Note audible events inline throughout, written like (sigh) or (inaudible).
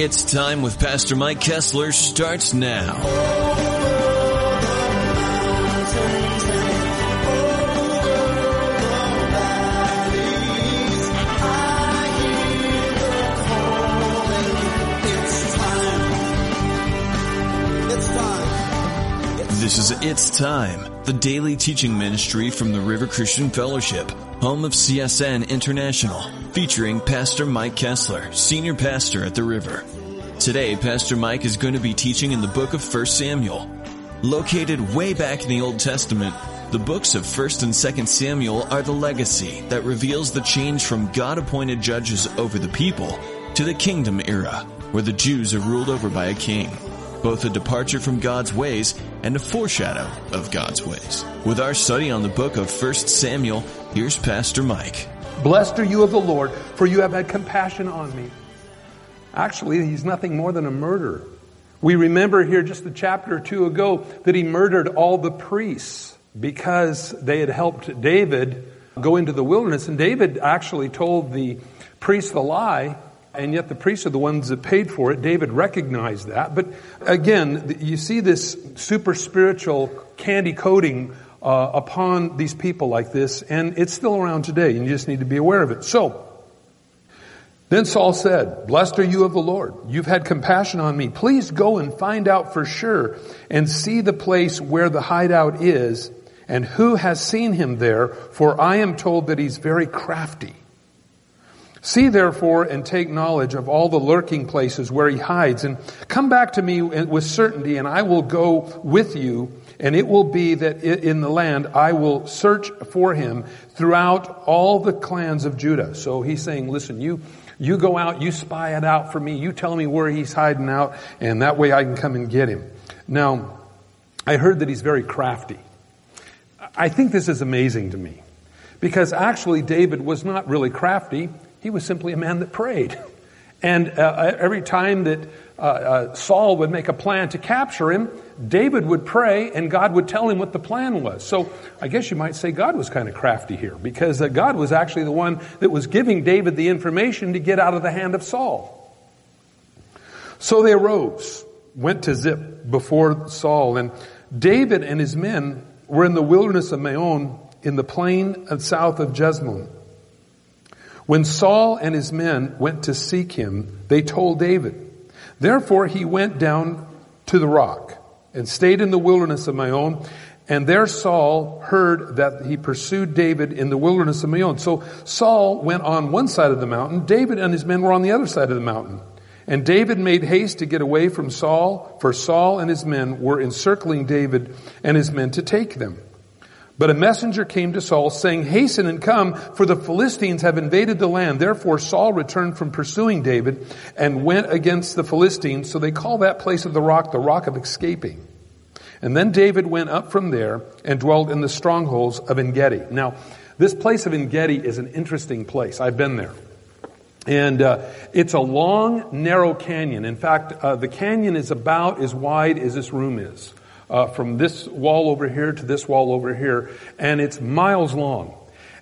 It's Time with Pastor Mike Kessler starts now. This is It's Time, the daily teaching ministry from the River Christian Fellowship, home of CSN International, featuring Pastor Mike Kessler, senior pastor at the River. Today, Pastor Mike is going to be teaching in the book of 1 Samuel. Located way back in the Old Testament, the books of 1st and 2nd Samuel are the legacy that reveals the change from God-appointed judges over the people to the kingdom era, where the Jews are ruled over by a king. Both a departure from God's ways and a foreshadow of God's ways. With our study on the book of 1 Samuel, here's Pastor Mike. Blessed are you of the Lord, for you have had compassion on me. Actually, he's nothing more than a murderer. We remember here just a chapter or two ago that he murdered all the priests because they had helped David go into the wilderness. And David actually told the priests the lie, and yet the priests are the ones that paid for it. David recognized that. But again, you see this super spiritual candy coating uh, upon these people like this, and it's still around today, and you just need to be aware of it. So, then Saul said, Blessed are you of the Lord. You've had compassion on me. Please go and find out for sure and see the place where the hideout is and who has seen him there, for I am told that he's very crafty. See therefore and take knowledge of all the lurking places where he hides and come back to me with certainty and I will go with you and it will be that in the land I will search for him throughout all the clans of Judah. So he's saying, listen, you, you go out, you spy it out for me, you tell me where he's hiding out, and that way I can come and get him. Now, I heard that he's very crafty. I think this is amazing to me. Because actually David was not really crafty. He was simply a man that prayed. (laughs) And uh, every time that uh, uh, Saul would make a plan to capture him, David would pray and God would tell him what the plan was. So I guess you might say God was kind of crafty here because uh, God was actually the one that was giving David the information to get out of the hand of Saul. So they arose, went to Ziph before Saul, and David and his men were in the wilderness of Maon in the plain south of Jezreel. When Saul and his men went to seek him, they told David. Therefore he went down to the rock and stayed in the wilderness of Maon. And there Saul heard that he pursued David in the wilderness of Maon. So Saul went on one side of the mountain. David and his men were on the other side of the mountain. And David made haste to get away from Saul, for Saul and his men were encircling David and his men to take them. But a messenger came to Saul saying, hasten and come, for the Philistines have invaded the land. Therefore Saul returned from pursuing David and went against the Philistines. So they call that place of the rock the rock of escaping. And then David went up from there and dwelled in the strongholds of Engedi. Now, this place of Engedi is an interesting place. I've been there. And uh, it's a long, narrow canyon. In fact, uh, the canyon is about as wide as this room is uh, from this wall over here to this wall over here, and it's miles long.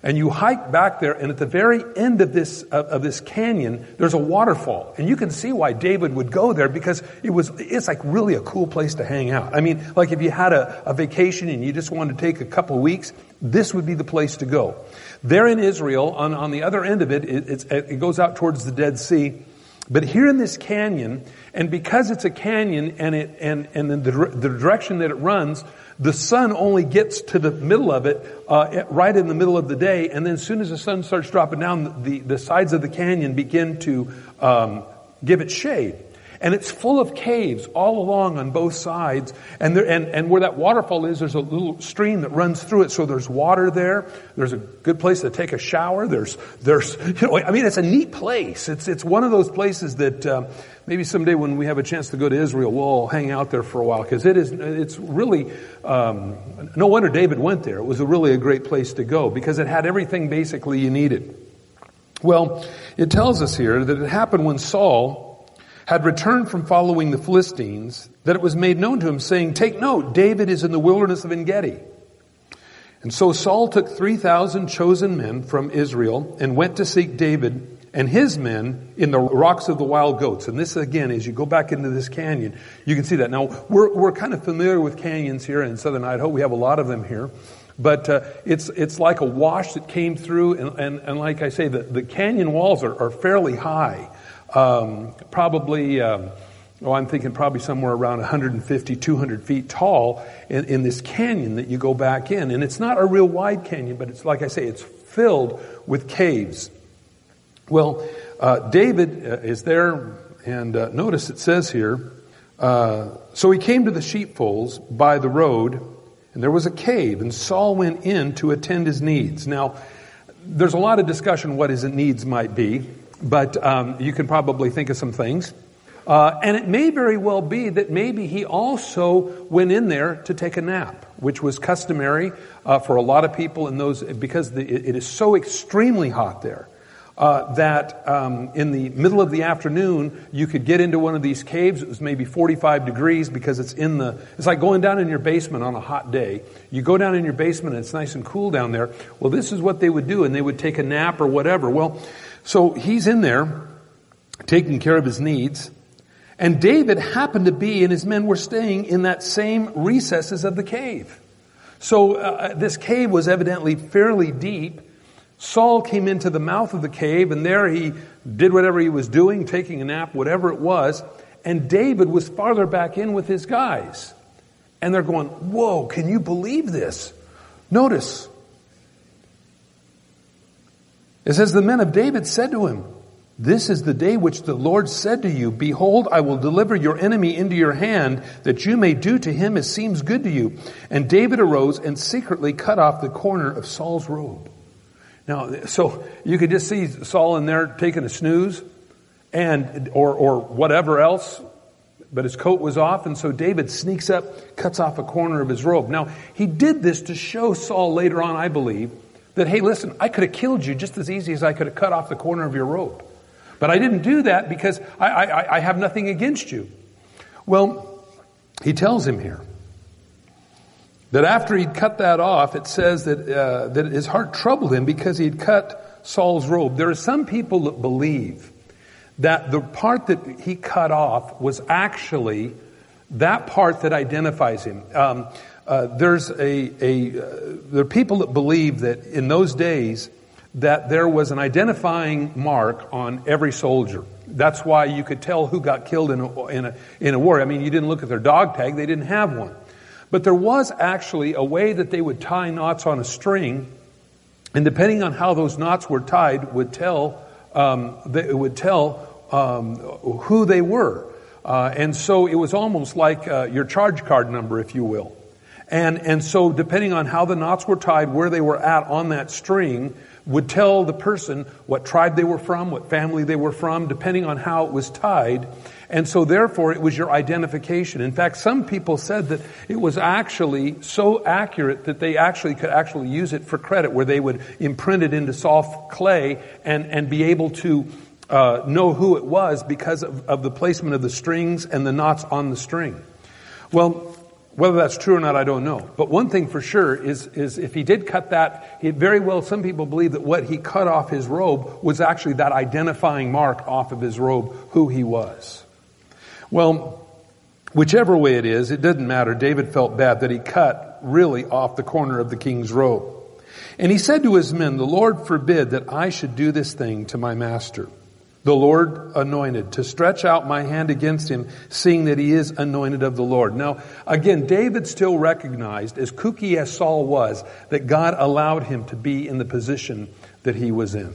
And you hike back there, and at the very end of this of, of, this canyon, there's a waterfall, and you can see why David would go there because it was it's like really a cool place to hang out. I mean, like if you had a, a vacation and you just wanted to take a couple weeks, this would be the place to go. There in Israel, on on the other end of it, it, it goes out towards the Dead Sea. But here in this canyon, and because it's a canyon and it, and, and the, the direction that it runs, the sun only gets to the middle of it, uh, right in the middle of the day, and then as soon as the sun starts dropping down, the, the sides of the canyon begin to, um, give it shade. And it's full of caves all along on both sides. And, there, and, and where that waterfall is, there's a little stream that runs through it. So there's water there. There's a good place to take a shower. There's, there's, (laughs) you know, I mean, it's a neat place. It's, it's one of those places that, um, maybe someday when we have a chance to go to Israel, we'll hang out there for a while. Cause it is, it's really, um, no wonder David went there. It was a really a great place to go because it had everything basically you needed. Well, it tells us here that it happened when Saul, had returned from following the Philistines, that it was made known to him, saying, Take note, David is in the wilderness of Engedi. And so Saul took 3,000 chosen men from Israel and went to seek David and his men in the rocks of the wild goats. And this again, as you go back into this canyon, you can see that. Now, we're, we're kind of familiar with canyons here in southern Idaho. We have a lot of them here. But uh, it's, it's like a wash that came through, and, and, and like I say, the, the canyon walls are, are fairly high. Um, probably, um, oh, I'm thinking probably somewhere around 150, 200 feet tall in, in this canyon that you go back in. And it's not a real wide canyon, but it's like I say, it's filled with caves. Well, uh, David uh, is there, and uh, notice it says here, uh, so he came to the sheepfolds by the road, and there was a cave, and Saul went in to attend his needs. Now, there's a lot of discussion what his needs might be, but um, you can probably think of some things. Uh, and it may very well be that maybe he also went in there to take a nap, which was customary uh, for a lot of people in those because the, it is so extremely hot there uh, that um, in the middle of the afternoon you could get into one of these caves. It was maybe 45 degrees because it's in the. It's like going down in your basement on a hot day. You go down in your basement and it's nice and cool down there. Well, this is what they would do, and they would take a nap or whatever. Well, so he's in there taking care of his needs. And David happened to be, and his men were staying in that same recesses of the cave. So uh, this cave was evidently fairly deep, Saul came into the mouth of the cave, and there he did whatever he was doing, taking a nap, whatever it was. And David was farther back in with his guys. And they're going, Whoa, can you believe this? Notice. It says, The men of David said to him, This is the day which the Lord said to you, Behold, I will deliver your enemy into your hand, that you may do to him as seems good to you. And David arose and secretly cut off the corner of Saul's robe. Now, so you could just see Saul in there taking a snooze and, or, or whatever else, but his coat was off, and so David sneaks up, cuts off a corner of his robe. Now, he did this to show Saul later on, I believe, that, hey, listen, I could have killed you just as easy as I could have cut off the corner of your robe. But I didn't do that because I, I, I have nothing against you. Well, he tells him here, that after he'd cut that off, it says that, uh, that his heart troubled him because he'd cut Saul's robe. There are some people that believe that the part that he cut off was actually that part that identifies him. Um, uh, there's a, a uh, there are people that believe that in those days that there was an identifying mark on every soldier. That's why you could tell who got killed in a, in a, in a war. I mean, you didn't look at their dog tag; they didn't have one. But there was actually a way that they would tie knots on a string, and depending on how those knots were tied, would tell um, it would tell um, who they were. Uh, and so it was almost like uh, your charge card number, if you will. And and so depending on how the knots were tied, where they were at on that string, would tell the person what tribe they were from, what family they were from, depending on how it was tied. And so therefore it was your identification. In fact, some people said that it was actually so accurate that they actually could actually use it for credit, where they would imprint it into soft clay and, and be able to uh, know who it was because of, of the placement of the strings and the knots on the string. Well, whether that's true or not, I don't know. But one thing for sure is, is if he did cut that, he very well, some people believe that what he cut off his robe was actually that identifying mark off of his robe, who he was. Well, whichever way it is, it doesn't matter. David felt bad that he cut really off the corner of the king's robe. And he said to his men, the Lord forbid that I should do this thing to my master the Lord anointed, to stretch out my hand against him, seeing that he is anointed of the Lord. Now, again, David still recognized, as kooky as Saul was, that God allowed him to be in the position that he was in.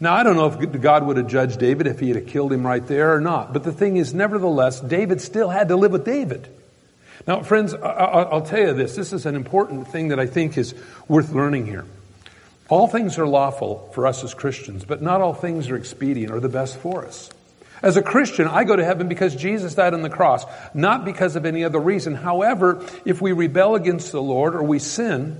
Now, I don't know if God would have judged David if he had killed him right there or not, but the thing is, nevertheless, David still had to live with David. Now, friends, I'll tell you this. This is an important thing that I think is worth learning here. All things are lawful for us as Christians, but not all things are expedient or the best for us. As a Christian, I go to heaven because Jesus died on the cross, not because of any other reason. However, if we rebel against the Lord or we sin,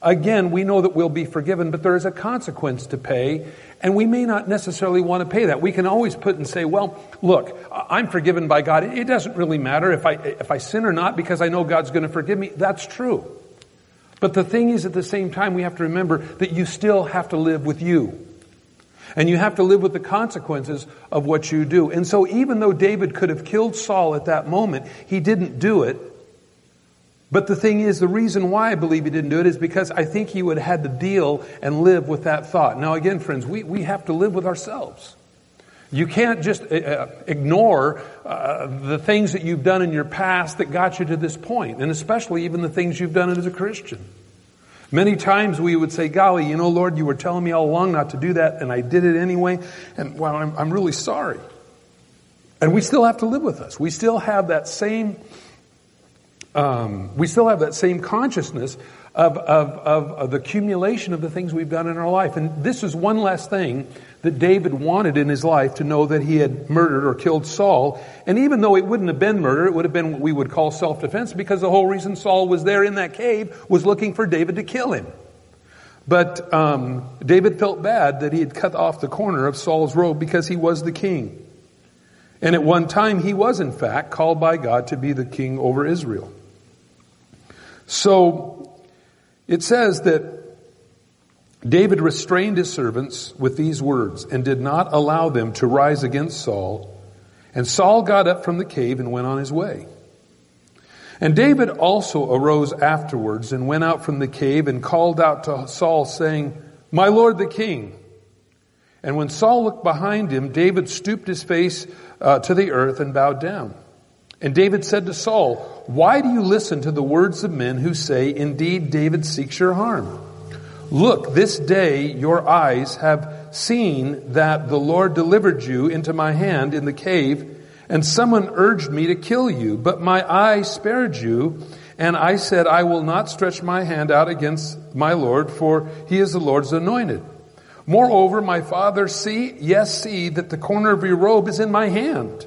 again, we know that we'll be forgiven, but there is a consequence to pay, and we may not necessarily want to pay that. We can always put and say, well, look, I'm forgiven by God. It doesn't really matter if I, if I sin or not because I know God's going to forgive me. That's true. But the thing is, at the same time, we have to remember that you still have to live with you. And you have to live with the consequences of what you do. And so even though David could have killed Saul at that moment, he didn't do it. But the thing is, the reason why I believe he didn't do it is because I think he would have had to deal and live with that thought. Now again, friends, we, we have to live with ourselves. You can't just uh, uh ignore uh, the things that you've done in your past that got you to this point, and especially even the things you've done as a Christian. Many times we would say, golly, you know, Lord, you were telling me all along not to do that, and I did it anyway, and well, I'm, I'm really sorry. And we still have to live with us. We still have that same, um, we still have that same consciousness of, of, of, of the accumulation of the things we've done in our life. And this is one last thing that David wanted in his life to know that he had murdered or killed Saul. And even though it wouldn't have been murder, it would have been what we would call self-defense because the whole reason Saul was there in that cave was looking for David to kill him. But um, David felt bad that he had cut off the corner of Saul's robe because he was the king. And at one time he was in fact called by God to be the king over Israel. So it says that David restrained his servants with these words and did not allow them to rise against Saul. And Saul got up from the cave and went on his way. And David also arose afterwards and went out from the cave and called out to Saul saying, My Lord the king. And when Saul looked behind him, David stooped his face uh, to the earth and bowed down. And David said to Saul, Why do you listen to the words of men who say, Indeed, David seeks your harm? Look, this day your eyes have seen that the Lord delivered you into my hand in the cave, and someone urged me to kill you, but my eye spared you, and I said, I will not stretch my hand out against my Lord, for he is the Lord's anointed. Moreover, my father, see, yes, see that the corner of your robe is in my hand.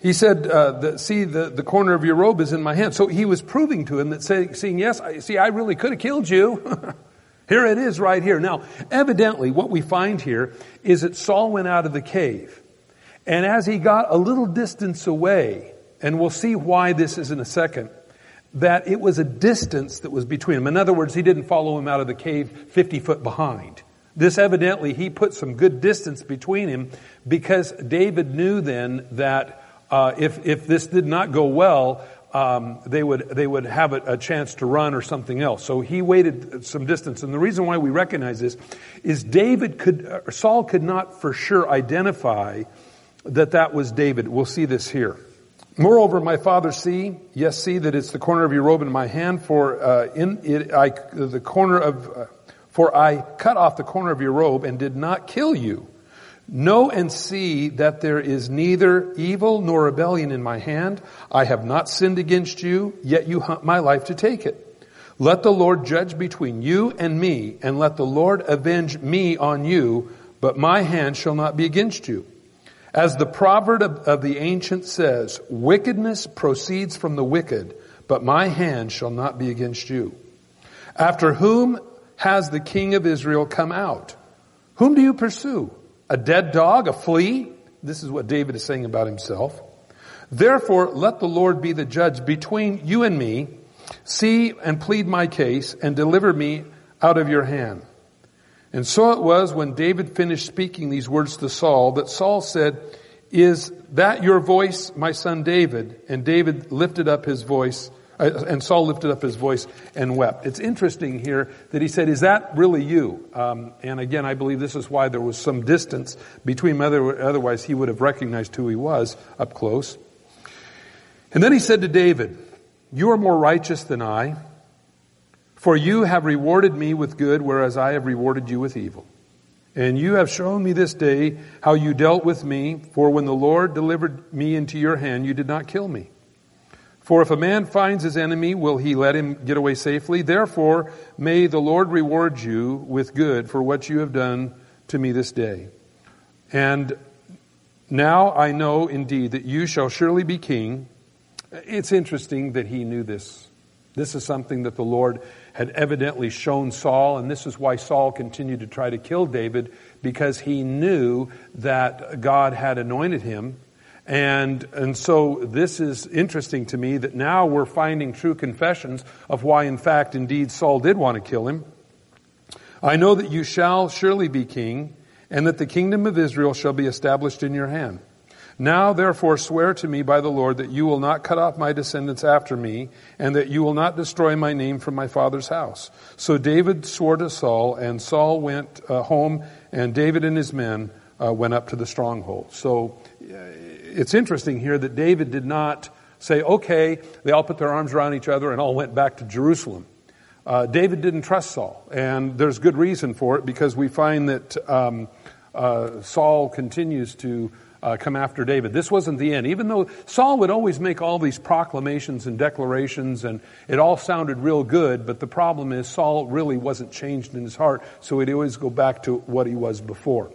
He said, uh, see, the, the corner of your robe is in my hand. So he was proving to him that saying, seeing, yes, I, see, I really could have killed you. (laughs) Here it is right here. Now, evidently what we find here is that Saul went out of the cave. And as he got a little distance away, and we'll see why this is in a second, that it was a distance that was between them. In other words, he didn't follow him out of the cave 50 foot behind. This evidently, he put some good distance between him because David knew then that uh, if, if this did not go well, um, they would they would have a, a, chance to run or something else. So he waited some distance, and the reason why we recognize this is David could uh, Saul could not for sure identify that that was David. We'll see this here. Moreover, my father, see, yes, see that it's the corner of your robe in my hand. For uh, in it, I the corner of uh, for I cut off the corner of your robe and did not kill you. Know and see that there is neither evil nor rebellion in my hand. I have not sinned against you, yet you hunt my life to take it. Let the Lord judge between you and me, and let the Lord avenge me on you, but my hand shall not be against you. As the proverb of, of the ancient says, wickedness proceeds from the wicked, but my hand shall not be against you. After whom has the king of Israel come out? Whom do you pursue? A dead dog, a flea. This is what David is saying about himself. Therefore, let the Lord be the judge between you and me. See and plead my case and deliver me out of your hand. And so it was when David finished speaking these words to Saul that Saul said, is that your voice, my son David? And David lifted up his voice and Saul lifted up his voice and wept. It's interesting here that he said, is that really you? Um, and again, I believe this is why there was some distance between them. Otherwise, he would have recognized who he was up close. And then he said to David, you are more righteous than I, for you have rewarded me with good, whereas I have rewarded you with evil. And you have shown me this day how you dealt with me, for when the Lord delivered me into your hand, you did not kill me. For if a man finds his enemy, will he let him get away safely? Therefore, may the Lord reward you with good for what you have done to me this day. And now I know indeed that you shall surely be king. It's interesting that he knew this. This is something that the Lord had evidently shown Saul, and this is why Saul continued to try to kill David, because he knew that God had anointed him and, and so this is interesting to me that now we're finding true confessions of why in fact indeed Saul did want to kill him. I know that you shall surely be king and that the kingdom of Israel shall be established in your hand. Now therefore swear to me by the Lord that you will not cut off my descendants after me, and that you will not destroy my name from my father's house. So David swore to Saul, and Saul went uh, home, and David and his men uh, went up to the stronghold. So uh, it's interesting here that David did not say, okay, they all put their arms around each other and all went back to Jerusalem. Uh, David didn't trust Saul, and there's good reason for it because we find that um, uh, Saul continues to uh, come after David. This wasn't the end. Even though Saul would always make all these proclamations and declarations, and it all sounded real good, but the problem is Saul really wasn't changed in his heart, so he'd always go back to what he was before.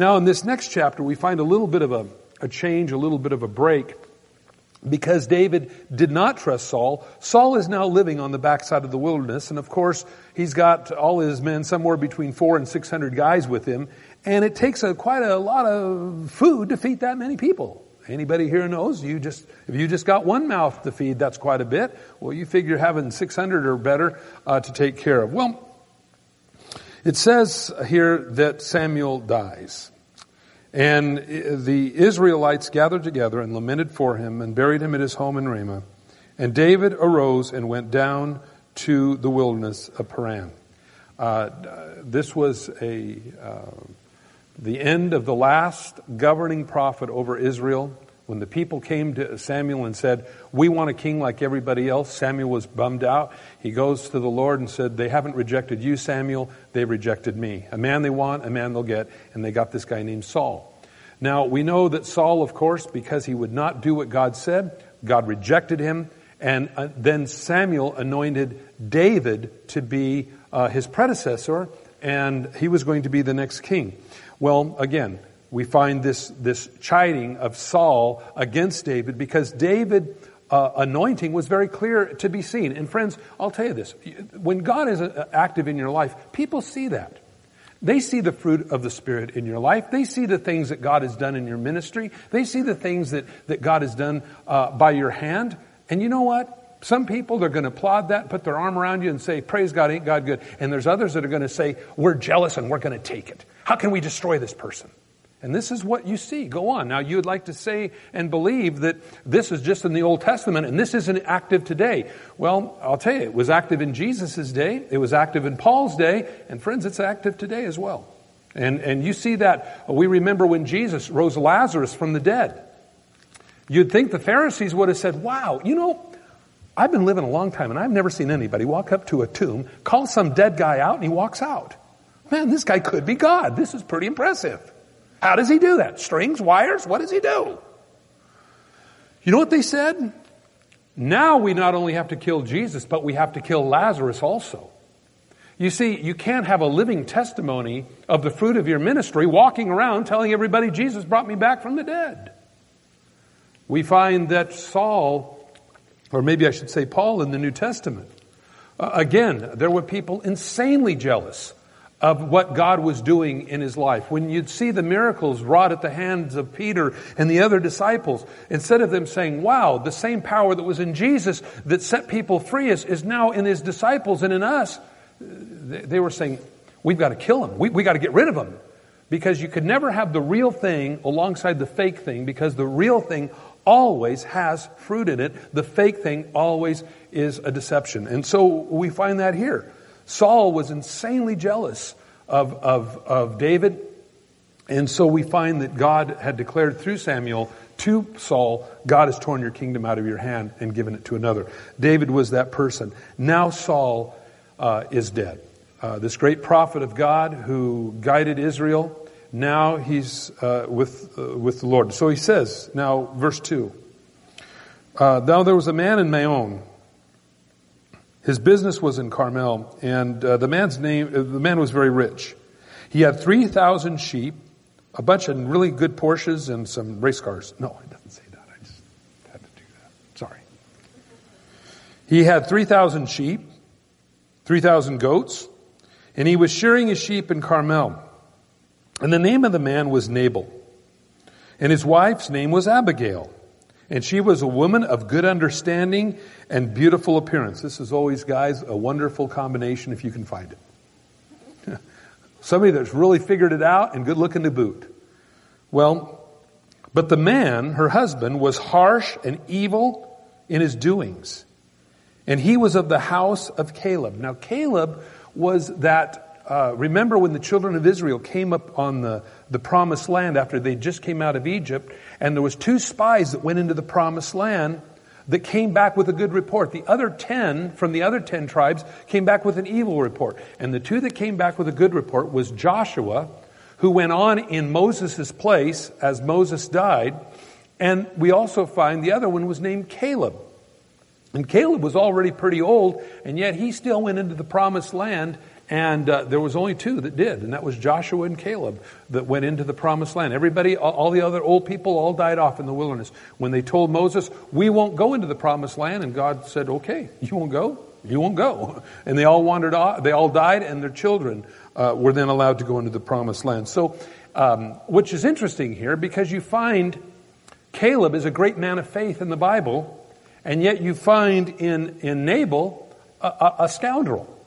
Now, in this next chapter, we find a little bit of a, a change, a little bit of a break. Because David did not trust Saul, Saul is now living on the backside of the wilderness, and of course, he's got all his men, somewhere between four and six hundred guys with him, and it takes a, quite a lot of food to feed that many people. Anybody here knows you just, if you just got one mouth to feed, that's quite a bit. Well, you figure having 600 or better uh, to take care of. Well, it says here that Samuel dies. And the Israelites gathered together and lamented for him and buried him at his home in Ramah. And David arose and went down to the wilderness of Paran. Uh, this was a uh, the end of the last governing prophet over Israel, when the people came to Samuel and said, We want a king like everybody else, Samuel was bummed out. He goes to the Lord and said, They haven't rejected you, Samuel, they rejected me. A man they want, a man they'll get, and they got this guy named Saul. Now, we know that Saul, of course, because he would not do what God said, God rejected him, and uh, then Samuel anointed David to be uh, his predecessor, and he was going to be the next king. Well, again, we find this, this chiding of Saul against David because David uh, anointing was very clear to be seen. And friends, I'll tell you this. When God is uh, active in your life, people see that. They see the fruit of the Spirit in your life. They see the things that God has done in your ministry. They see the things that, that God has done uh, by your hand. And you know what? Some people, they're going to applaud that, put their arm around you and say, praise God, ain't God good. And there's others that are going to say, we're jealous and we're going to take it. How can we destroy this person? And this is what you see. Go on. Now, you would like to say and believe that this is just in the Old Testament and this isn't active today. Well, I'll tell you, it was active in Jesus' day, it was active in Paul's day, and friends, it's active today as well. And, and you see that. We remember when Jesus rose Lazarus from the dead. You'd think the Pharisees would have said, wow, you know, I've been living a long time and I've never seen anybody walk up to a tomb, call some dead guy out, and he walks out. Man, this guy could be God. This is pretty impressive. How does he do that? Strings, wires? What does he do? You know what they said? Now we not only have to kill Jesus, but we have to kill Lazarus also. You see, you can't have a living testimony of the fruit of your ministry walking around telling everybody Jesus brought me back from the dead. We find that Saul, or maybe I should say Paul in the New Testament, uh, again, there were people insanely jealous of what God was doing in his life. When you'd see the miracles wrought at the hands of Peter and the other disciples, instead of them saying, wow, the same power that was in Jesus that set people free is, is now in his disciples and in us, they were saying, we've got to kill him. We, we got to get rid of him. Because you could never have the real thing alongside the fake thing because the real thing always has fruit in it. The fake thing always is a deception. And so we find that here. Saul was insanely jealous of, of, of David. And so we find that God had declared through Samuel to Saul, God has torn your kingdom out of your hand and given it to another. David was that person. Now Saul uh, is dead. Uh, this great prophet of God who guided Israel, now he's uh, with, uh, with the Lord. So he says, now verse 2. Uh, now there was a man in Maon his business was in Carmel, and uh, the man's name, uh, the man was very rich. He had 3,000 sheep, a bunch of really good Porsches, and some race cars. No, it doesn't say that. I just had to do that. Sorry. He had 3,000 sheep, 3,000 goats, and he was shearing his sheep in Carmel. And the name of the man was Nabal. And his wife's name was Abigail. And she was a woman of good understanding and beautiful appearance. This is always, guys, a wonderful combination if you can find it. (laughs) Somebody that's really figured it out and good looking to boot. Well, but the man, her husband, was harsh and evil in his doings. And he was of the house of Caleb. Now, Caleb was that, uh, remember when the children of Israel came up on the, the promised land after they just came out of Egypt, and there was two spies that went into the promised land that came back with a good report. The other 10 from the other 10 tribes came back with an evil report. And the two that came back with a good report was Joshua, who went on in Moses' place as Moses died. And we also find the other one was named Caleb. And Caleb was already pretty old, and yet he still went into the promised land and uh, there was only two that did, and that was Joshua and Caleb that went into the promised land. Everybody, all, the other old people, all died off in the wilderness. When they told Moses, we won't go into the promised land, and God said, okay, you won't go? You won't go. (laughs) And they all wandered off, they all died, and their children uh, were then allowed to go into the promised land. So, um, which is interesting here because you find Caleb is a great man of faith in the Bible, and yet you find in, in Nabal a, a, a scoundrel.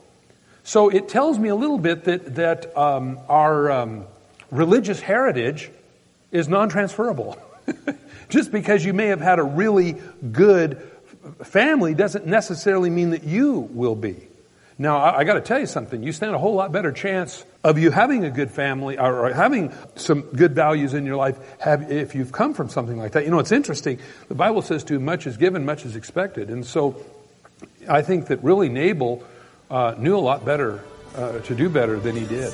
So it tells me a little bit that, that um, our um, religious heritage is non transferable. (laughs) Just because you may have had a really good family doesn't necessarily mean that you will be. Now, I, I got to tell you something. You stand a whole lot better chance of you having a good family or, or having some good values in your life have, if you've come from something like that. You know, it's interesting. The Bible says, "Too much is given, much is expected," and so I think that really Nabal uh, knew a lot better uh, to do better than he did.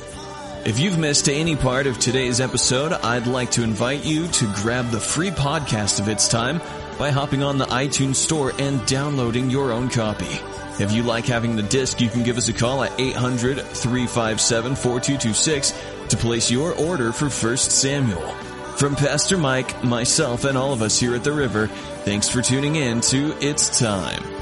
If you've missed any part of today's episode, I'd like to invite you to grab the free podcast of It's Time by hopping on the iTunes store and downloading your own copy. If you like having the disc, you can give us a call at 800-357-4226 to place your order for 1 Samuel. From Pastor Mike, myself, and all of us here at the River, thanks for tuning in to It's Time.